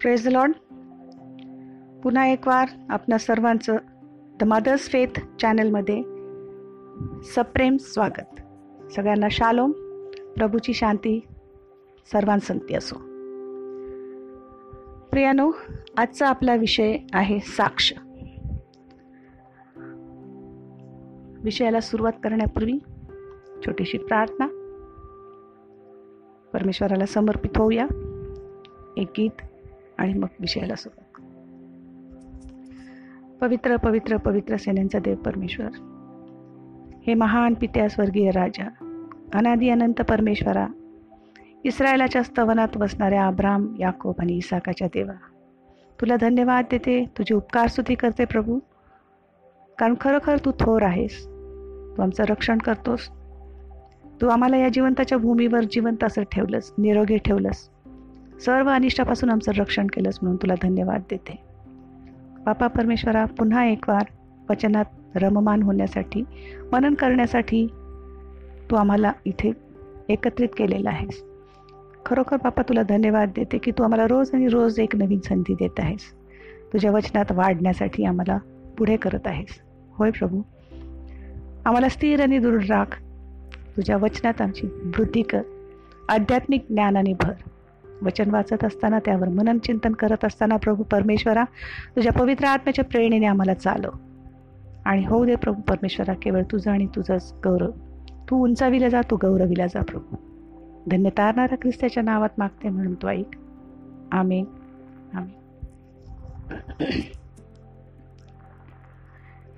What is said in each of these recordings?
Praise Lord पुन्हा एक वार आपणा सर्वांचं द मदर्स फेथ चॅनलमध्ये सप्रेम स्वागत. सगळ्यांना शालोम प्रभूची शांती सर्वांसंगती असो. प्रियानो आजचा आपला विषय आहे साक्ष. विषयाला सुरुवात करण्यापूर्वी छोटीशी प्रार्थना. परमेश्वराला समर्पित होऊया. एक गीत आणि मग विषयाला सुरुवात. पवित्र पवित्र पवित्र सेनेंचा देव परमेश्वर. हे महान पित्या स्वर्गीय राजा अनादी अनंत परमेश्वरा इस्रायलाच्या स्तवनात बसणाऱ्या अब्राम याकोब आणि इसाकाच्या देवा. तुला धन्यवाद देते तुझी उपकार स्तुती करते प्रभू. कारण खरोखर तू थोर आहेस. तू आमचं रक्षण करतोस. तू आम्हाला या जिवंताच्या भूमीवर जिवंत असं ठेवलंस निरोगी ठेवलंस. सर्व अनिष्टापासून आमचं रक्षण केलंस म्हणून तुला धन्यवाद देते. बापा परमेश्वरा पुन्हा एक वार वचनात रममान होण्यासाठी मनन करण्यासाठी तू आम्हाला इथे एकत्रित केलेलं आहेस. खरोखर बापा तुला धन्यवाद देते की तू आम्हाला रोज आणि रोज एक नवीन संधी देत आहेस. तुझ्या वचनात वाढण्यासाठी आम्हाला पुढे करत आहेस. होय प्रभू. आम्हाला स्थिर आणि दृढ राख तुझ्या वचनात आमची वृद्धी कर आध्यात्मिक ज्ञानाने भर. वचन वाचत असताना त्यावर मनन चिंतन करत असताना प्रभू परमेश्वरा तुझ्या पवित्र आत्म्याच्या प्रेरणेने आम्हाला चालव आणि होऊ दे प्रभू परमेश्वरा केवळ तुझं आणि तुझंच गौरव. तू उंचाविला जा तू गौरविला जा प्रभू. धन्य तारणारा ख्रिस्ताच्या नावात मागते म्हणून तू ऐक. आम्ही आमेन.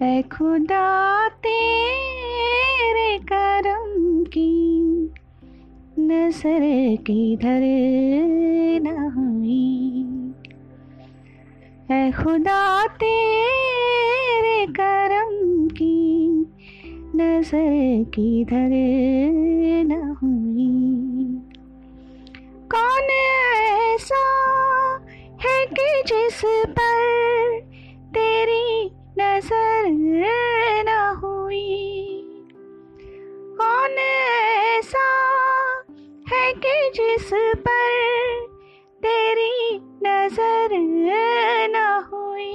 ए खुदा तेरे करम की नज़र किधर न हुई ए खुदा तेरे करम की नज़र किधर न हुई कौन ऐसा है कि जिस पर तेरी नज़र न हुई? कौन ऐसा कि जिस पर तेरी नज़र न हुई।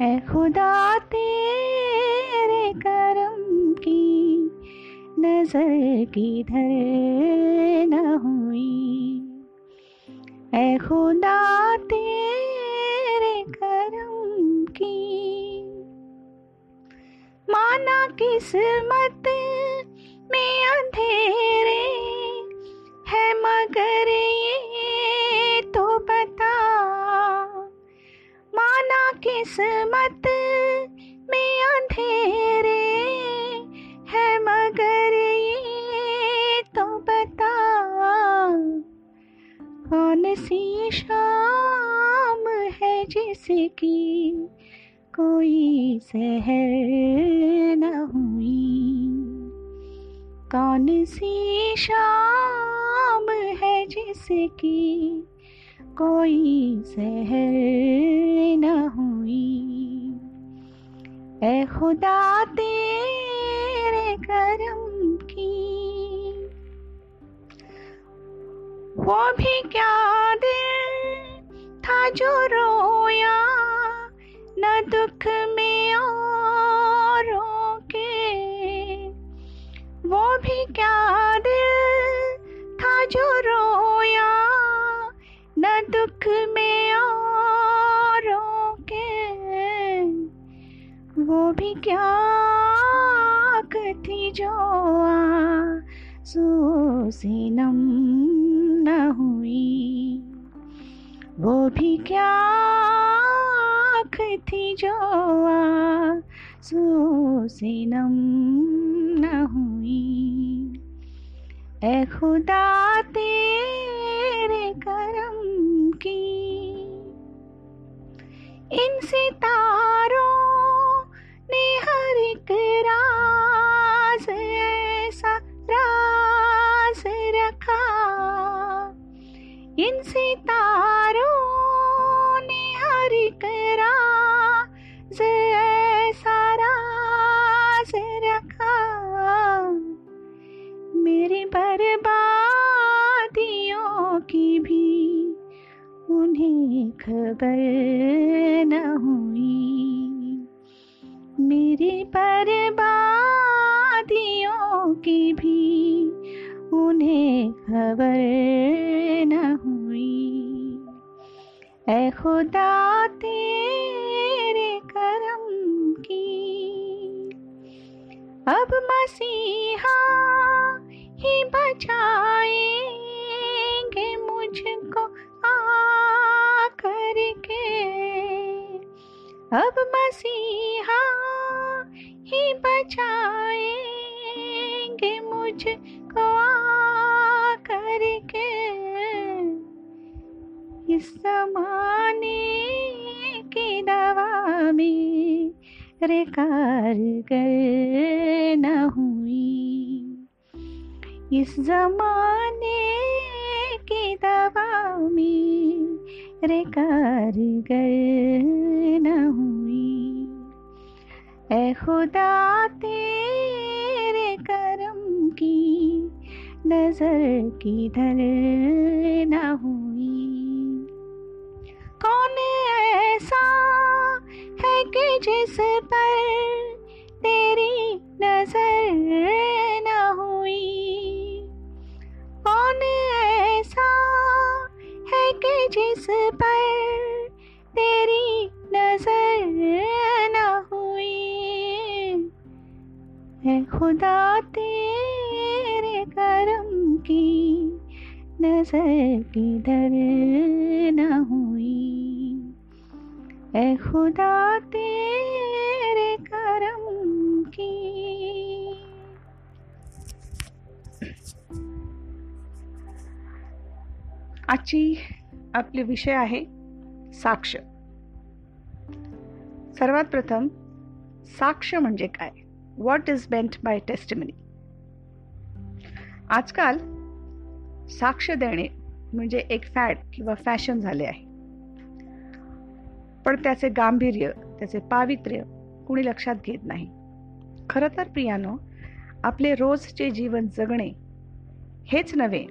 है खुदा, तेरे करम की नज़र किधर न हुई। है खुदा, तेरे करम की माना किस्मत जैसे कि कोई सहर न हुई। कौन सी शाम है जिसकी कोई सहर न हुई? ए खुदा तेरे करम की वो भी क्या दिल था जो रोया न दुख में औरों के। वो भी क्या दिल था जो रोया न दुख में औरों के। वो भी क्या थी जो आंसू से नम वो भी क्या आँख थी जो आँसू से नम न हुई। ए खुदा तेरे करम की। इन सितारों खबर न हुई। मेरी बर्बादियों की भी उन्हें खबर न हुई। ऐ खुदा तेरे करम की। अब मसीहा ही बचाएँगे मुझको अब मसीहा ही बचाएँगे मुझको आ करके इस जमाने की दवा में रे कारगर न हुई। इस जमाने की दवा में रे कारगर न हुई ऐ खुदा तेरे करम की नज़र किधर न हुई। कौन ऐसा है कि जिस पर तेरी नज़र न हुई? कौन ऐसा है कि जिस पर तेरी नज़र खुदा तेरे करम की नजर किधर न हुई। ए खुदा तेरे करम की। आजची आपले विषय आहे साक्ष. सर्वात प्रथम साक्ष म्हणजे काय? What is meant by testimony आजकाल साक्ष देणे म्हणजे एक फॅड किंवा फॅशन झाले आहे. पण त्याचे गांभीर्य त्याचे पावित्र्य कुणी लक्षात घेत नाही. खरं तर प्रियानो आपले रोजचे जीवन जगणे हेच नव्हे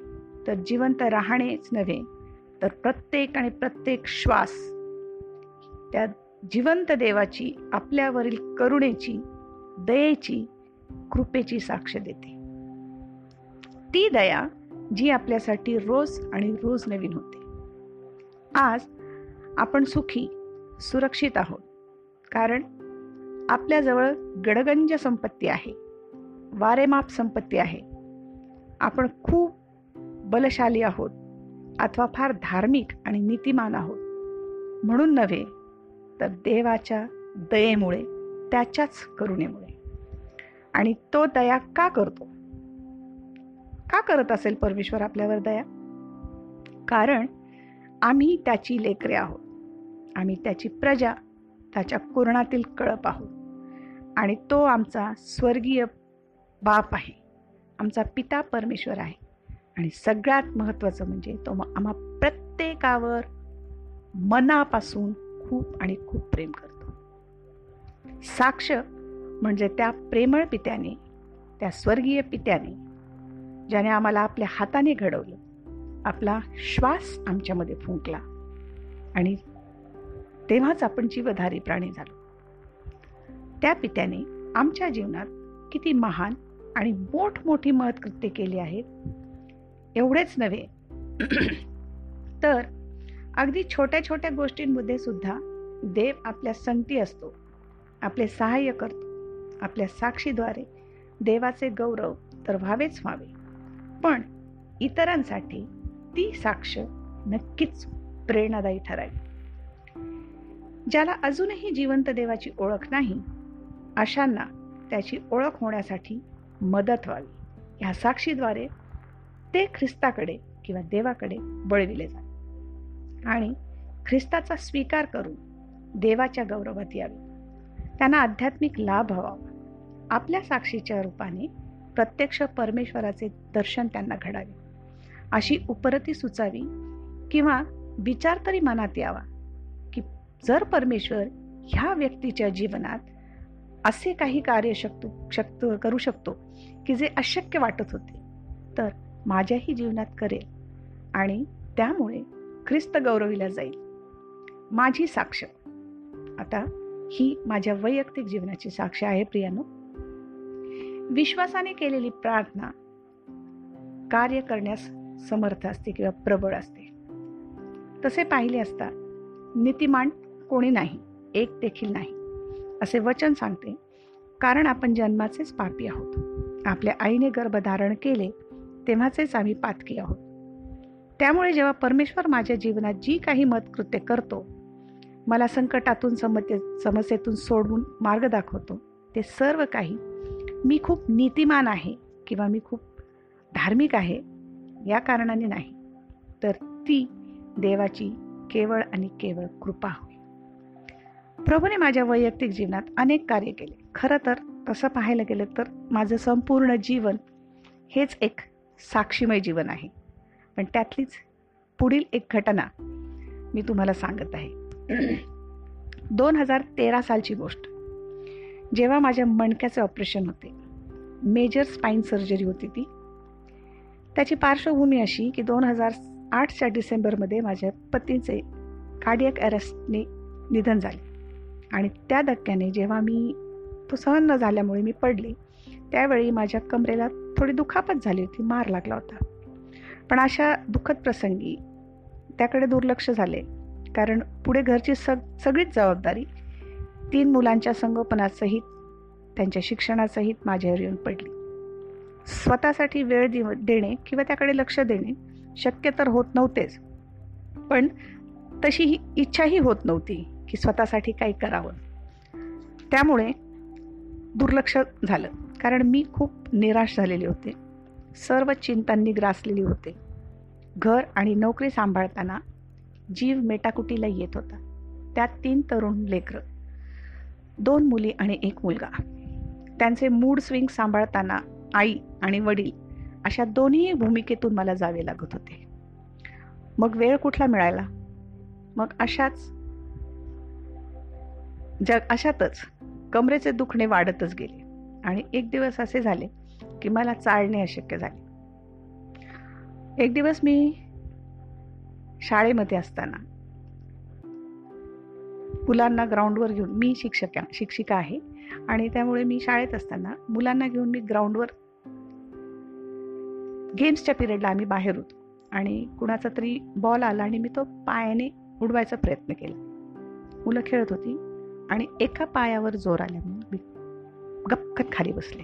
तर जिवंत राहणेच नव्हे तर प्रत्येक आणि प्रत्येक श्वास त्या जिवंत देवाची आपल्यावरील करुणेची दयेची कृपेची साक्ष देते. ती दया जी आपल्यासाठी रोज आणि रोज नवीन होते. आज आपण सुखी सुरक्षित आहोत. कारण आपल्याजवळ गडगंज संपत्ती आहे. वारेमाप संपत्ती आहे. आपण खूप बलशाली आहोत अथवा फार धार्मिक आणि नीतिमान आहोत. म्हणून नव्हे तर देवाच्या दयेमुळे त्याच्याच करुणेमुळे. आणि तो दया का करतो? का करत असेल परमेश्वर आपल्यावर दया? कारण आम्ही त्याची लेकरे आहोत. आम्ही त्याची प्रजा त्याच्या कुरणातील कळप आहोत. आणि तो आमचा स्वर्गीय बाप आहे. आमचा पिता परमेश्वर आहे. आणि सगळ्यात महत्त्वाचं म्हणजे तो आम्हा प्रत्येकावर मनापासून खूप आणि खूप प्रेम करतो. साक्ष म्हणजे त्या प्रेमळ पित्याने त्या स्वर्गीय पित्याने ज्याने आम्हाला आपल्या हाताने घडवलं. आपला श्वास आमच्यामध्ये फुंकला. आणि तेव्हाच आपण जीवधारी प्राणी झालो. त्या पित्याने आमच्या जीवनात किती महान आणि मोठमोठी महत्कृत्य केली आहेत एवढेच नव्हे. तर अगदी छोट्या छोट्या गोष्टींमध्ये सुद्धा देव आपल्या संगती असतो. आपले सहाय्य करतो. आपल्या साक्षीद्वारे देवाचे गौरव तर व्हावेच व्हावे. पण इतरांसाठी ती साक्ष नक्कीच प्रेरणादायी ठरावी. ज्याला अजूनही जिवंत देवाची ओळख नाही अशांना त्याची ओळख होण्यासाठी मदत व्हावी. ह्या साक्षीद्वारे ते ख्रिस्ताकडे किंवा देवाकडे वळविले जाते आणि ख्रिस्ताचा स्वीकार करून देवाच्या गौरवात यावे. त्यांना आध्यात्मिक लाभ हवा. आपल्या साक्षीच्या रूपाने प्रत्यक्ष परमेश्वराचे दर्शन त्यांना घडावे. अशी उपरती सुचावी किंवा विचार तरी मनात यावा की जर परमेश्वर ह्या व्यक्तीच्या जीवनात असे काही कार्य शकतो शक्त करू शकतो की जे अशक्य वाटत होते तर माझ्याही जीवनात करेल आणि त्यामुळे ख्रिस्त गौरविला जाईल. माझी साक्ष. आता ही माझ्या वैयक्तिक जीवनाची साक्ष आहे प्रियानो. विश्वासाने केलेली प्रार्थना कार्य करण्यास समर्थ असते किंवा प्रबळ असते. तसे पाहिले असता नीतिमान कोणी नाही एक देखील नाही असे वचन सांगते कारण आपण जन्माचेच पापी आहोत. आपल्या आईने गर्भधारण केले तेव्हाचेच आम्ही पातकी आहोत. त्यामुळे जेव्हा परमेश्वर माझ्या जीवनात जी काही मतकृत्य करतो मला संकटातून समते समस्येतून सोडवून मार्ग दाखवतो. ते सर्व काही मी खूप नीतिमान आहे किंवा मी खूप धार्मिक आहे या कारणाने नाही. तर ती देवाची केवळ आणि केवळ कृपा. होय प्रभूने माझ्या वैयक्तिक जीवनात अनेक कार्य केले. खरं तर तसं पाहायला गेलं तर माझं संपूर्ण जीवन हेच एक साक्षीमय जीवन आहे. पण त्यातलीच पुढील एक घटना मी तुम्हाला सांगत आहे. दोन हजार तेरा सालची गोष्ट. जेव्हा माझ्या मणक्याचे ऑपरेशन होते मेजर स्पाईन सर्जरी होती ती त्याची पार्श्वभूमी अशी की दोन हजार आठच्या डिसेंबरमध्ये माझ्या पतीचे कार्डियक अरेस्टने निधन झाले. आणि त्या धक्क्याने जेव्हा मी तो सहन न झाल्यामुळे मी पडले त्यावेळी माझ्या कमरेला थोडी दुखापत झाली होती मार लागला होता. पण अशा दुःखद प्रसंगी त्याकडे दुर्लक्ष झाले. कारण पुढे घरची सग सगळीच जबाबदारी तीन मुलांच्या संगोपनासहित त्यांच्या शिक्षणासहित माझ्यावर येऊन पडली. स्वतःसाठी वेळ दि देणे किंवा त्याकडे लक्ष देणे शक्य तर होत नव्हतेच. पण तशी ही इच्छाही होत नव्हती की स्वतःसाठी काही करावं. त्यामुळे दुर्लक्ष झालं. कारण मी खूप निराश झालेले होते. सर्व चिंतांनी ग्रासलेली होते. घर आणि नोकरी सांभाळताना जीव मेटाकुटीला येत होता. त्यात तीन तरुण लेकरं दोन मुली आणि एक मुलगा. त्यांचे मूड स्विंग सांभाळताना आई आणि वडील अशा दोन्ही भूमिकेतून मला जावे लागत होते. मग वेळ कुठला मिळाला? मग अशाच जग अशातच कमरेचे दुखणे वाढतच गेले आणि एक दिवस असे झाले की मला चालणे अशक्य झाले. एक दिवस मी शाळेमध्ये असताना. मुलांना ग्राउंडवर घेऊन मी शिक्षक शिक्षिका आहे आणि त्यामुळे मी शाळेत असताना मुलांना घेऊन मी ग्राउंडवर गेम्सच्या पिरियडला आम्ही बाहेर होतो आणि कुणाचा तरी बॉल आला आणि मी तो पायाने उडवायचा प्रयत्न केला. मुलं खेळत होती आणि एका पायावर जोर आल्यामुळे मी गपकत खाली बसले.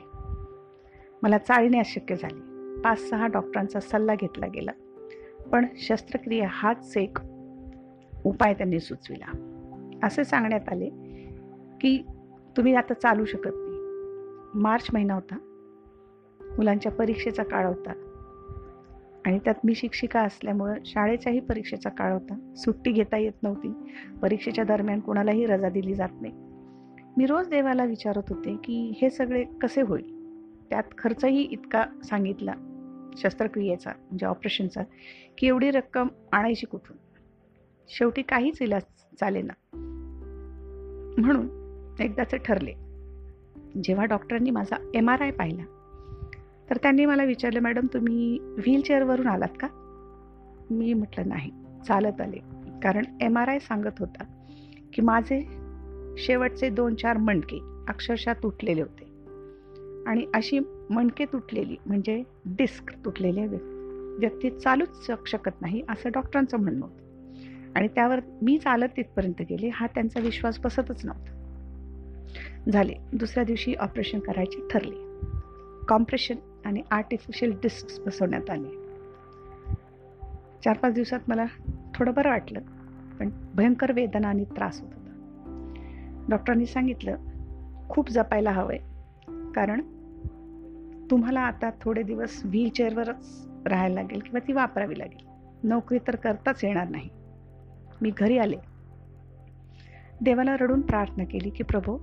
मला चालणे अशक्य झाले. पाच सहा डॉक्टरांचा सल्ला घेतला गेला. पण शस्त्रक्रिया हाच एक उपाय त्यांनी सुचविला. असे सांगण्यात आले की तुम्ही आता चालू शकत नाही. मार्च महिना होता. मुलांच्या परीक्षेचा काळ होता. आणि त्यात मी शिक्षिका असल्यामुळं शाळेच्याही परीक्षेचा काळ होता. सुट्टी घेता येत नव्हती. परीक्षेच्या दरम्यान कोणालाही रजा दिली जात नाही. मी रोज देवाला विचारत होते की हे सगळे कसे होईल? त्यात खर्चही इतका सांगितला. शस्त्रक्रियेचा म्हणजे ऑपरेशनचा की एवढी रक्कम आणायची कुठून? शेवटी काहीच इलाज चालेना. म्हणून एकदाचे ठरले. जेव्हा डॉक्टरांनी माझा एम आर आय पाहिला तर त्यांनी मला विचारलं मॅडम तुम्ही व्हीलचेअरवरून आलात का? मी म्हटलं नाही चालत आले. कारण एम आर आय सांगत होता की माझे शेवटचे दोन चार मणके अक्षरशः तुटलेले होते. आणि अशी मणके तुटलेली म्हणजे डिस्क तुटलेले व्यक्ती चालूच शकत नाही असं डॉक्टरांचं म्हणणं होतं. आणि त्यावर मी चालत तिथपर्यंत गेले हा त्यांचा विश्वास बसतच नव्हता. झाले. दुसऱ्या दिवशी ऑपरेशन करायचे ठरले. कॉम्प्रेशन आणि आर्टिफिशियल डिस्क बसवण्यात आले. चार पाच दिवसात मला थोडं बरं वाटलं पण भयंकर वेदना आणि त्रास होत होता. डॉक्टरांनी सांगितलं खूप जपायला हवं आहे कारण तुम्हाला आता थोडे दिवस व्हीलचेअरवरच राहायला लागेल किंवा ती वापरावी लागेल. नोकरी तर करताच येणार नाही. मी घरी आले. देवाला रडून प्रार्थना केली की प्रभू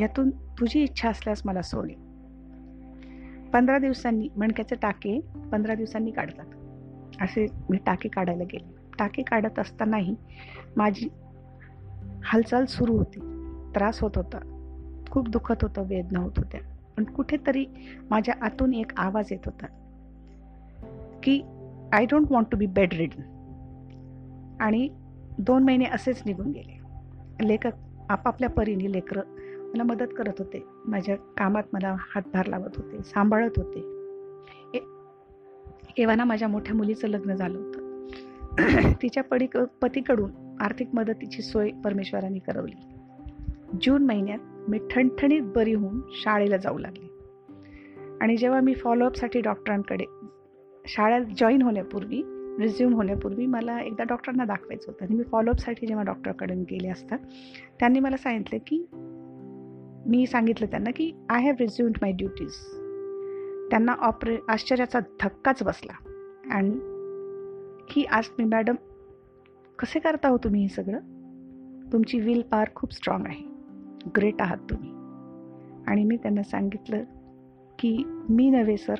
यातून तुझी इच्छा असल्यास मला सोडे. पंधरा दिवसांनी मणक्याचे टाके पंधरा दिवसांनी काढतात. असे मी टाके काढायला गेले. टाके काढत असतानाही माझी हालचाल सुरू होती. त्रास होत होता. खूप दुखत होतं वेदना होत होत्या. पण कुठेतरी माझ्या आतून एक आवाज येत होता की I don't want to be bedridden आणि दोन महिने असेच निघून गेले. लेखक आपापल्या परीने लेकरं मला मदत करत होते. माझ्या कामात मला हातभार लावत होते सांभाळत होते. ए- एव्हाना माझ्या मोठ्या मुलीचं लग्न झालं होतं. तिच्या पडी पतीकडून आर्थिक मदतीची सोय परमेश्वरांनी करवली. जून महिन्यात मी ठणठणीत बरी होऊन शाळेला जाऊ लागले. आणि जेव्हा मी फॉलोअपसाठी डॉक्टरांकडे शाळेत जॉईन होण्यापूर्वी रिझ्यूम होण्यापूर्वी मला एकदा डॉक्टरांना दाखवायचं होतं. आणि मी फॉलोअपसाठी जेव्हा डॉक्टरकडे गेले असता त्यांनी मला सांगितलं की मी सांगितलं त्यांना की I have resumed my duties त्यांना ऑपरे आश्चर्याचा धक्काच बसला. अँड ही आज मी मॅडम कसे करता हो तुम्ही हे सगळं? तुमची विल पार खूप स्ट्रॉंग आहे. ग्रेट आहात तुम्ही. आणि मी त्यांना सांगितलं की मी नव्हे sir.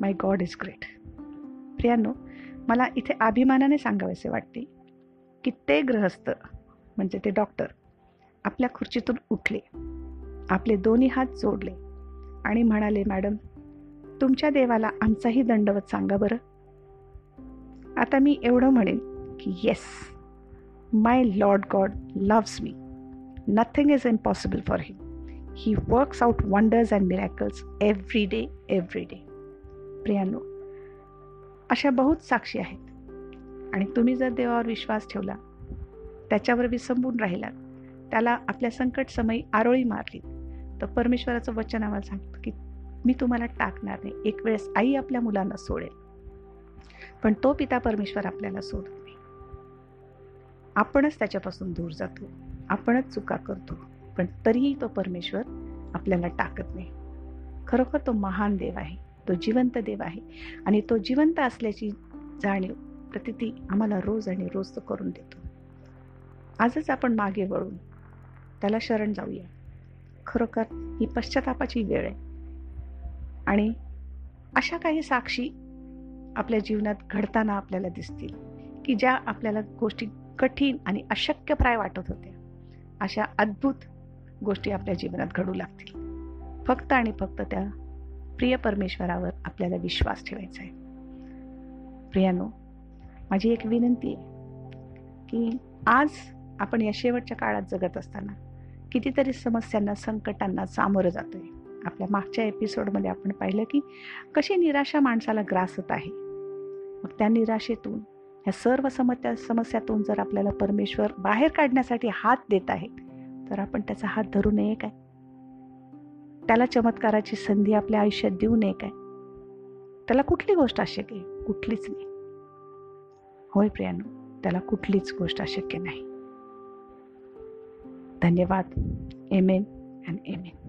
My God is great. प्रियांनो मला इथे अभिमानाने सांगावेसे वाटते की ते गृहस्थ म्हणजे ते डॉक्टर आपल्या खुर्चीतून उठले आपले दोन्ही हात जोडले आणि म्हणाले मॅडम तुमच्या देवाला आमचाही दंडवत सांगा बरं. आता मी एवढं म्हणेन की yes my lord God loves me. Nothing is impossible for him. He works out wonders and miracles every day every day. प्रियानो अशा बहुत साक्षी आहेत आणि तुम्ही जर देवावर विश्वास ठेवला त्याच्यावर विसंबून राहिलात त्याला आपल्या संकट समयी आरोळी मारली तर परमेश्वराचं वचन आम्हाला सांगतं की मी तुम्हाला टाकणार नाही एक वेळेस आई आपल्या मुलांना सोडेल पण तो पिता परमेश्वर आपल्याला सोडत नाही आपणच त्याच्यापासून दूर जातो आपणच चुका करतो पण तरीही तो परमेश्वर आपल्याला टाकत नाही. खरोखर तो महान देव आहे तो जिवंत देव आहे आणि तो जिवंत असल्याची जाणीव प्रतिती आम्हाला रोज आणि रोज तो करून देतो. आजच आपण मागे वळून त्याला शरण जाऊया. खरोखर ही पश्चातापाची वेळ आहे. आणि अशा काही साक्षी आपल्या जीवनात घडताना आपल्याला दिसतील की ज्या आपल्याला गोष्टी कठीण आणि अशक्यप्राय वाटत होत्या. अशा अद्भुत गोष्टी आपल्या जीवनात घडू लागतील. फक्त आणि फक्त त्या प्रिय परमेश्वरावर आपल्याला विश्वास ठेवायचा आहे. प्रियानो माझी एक विनंती आहे की आज आपण या शेवटच्या काळात जगत असताना कितीतरी समस्यांना संकटांना सामोरं जातो आहे आपल्या मागच्या एपिसोडमध्ये आपण पाहिलं की कशी निराशा माणसाला ग्रासत आहे. मग त्या निराशेतून ह्या सर्व समस्या समस्यातून जर आपल्याला परमेश्वर बाहेर काढण्यासाठी हात देत आहे तर आपण त्याचा हात धरू नये काय? त्याला चमत्काराची संधी आपल्या आयुष्यात देऊ नये काय? त्याला कुठली गोष्ट अशक्य आहे? कुठलीच नाही. होय प्रियानो त्याला कुठलीच गोष्ट अशक्य नाही. धन्यवाद. Amen and amen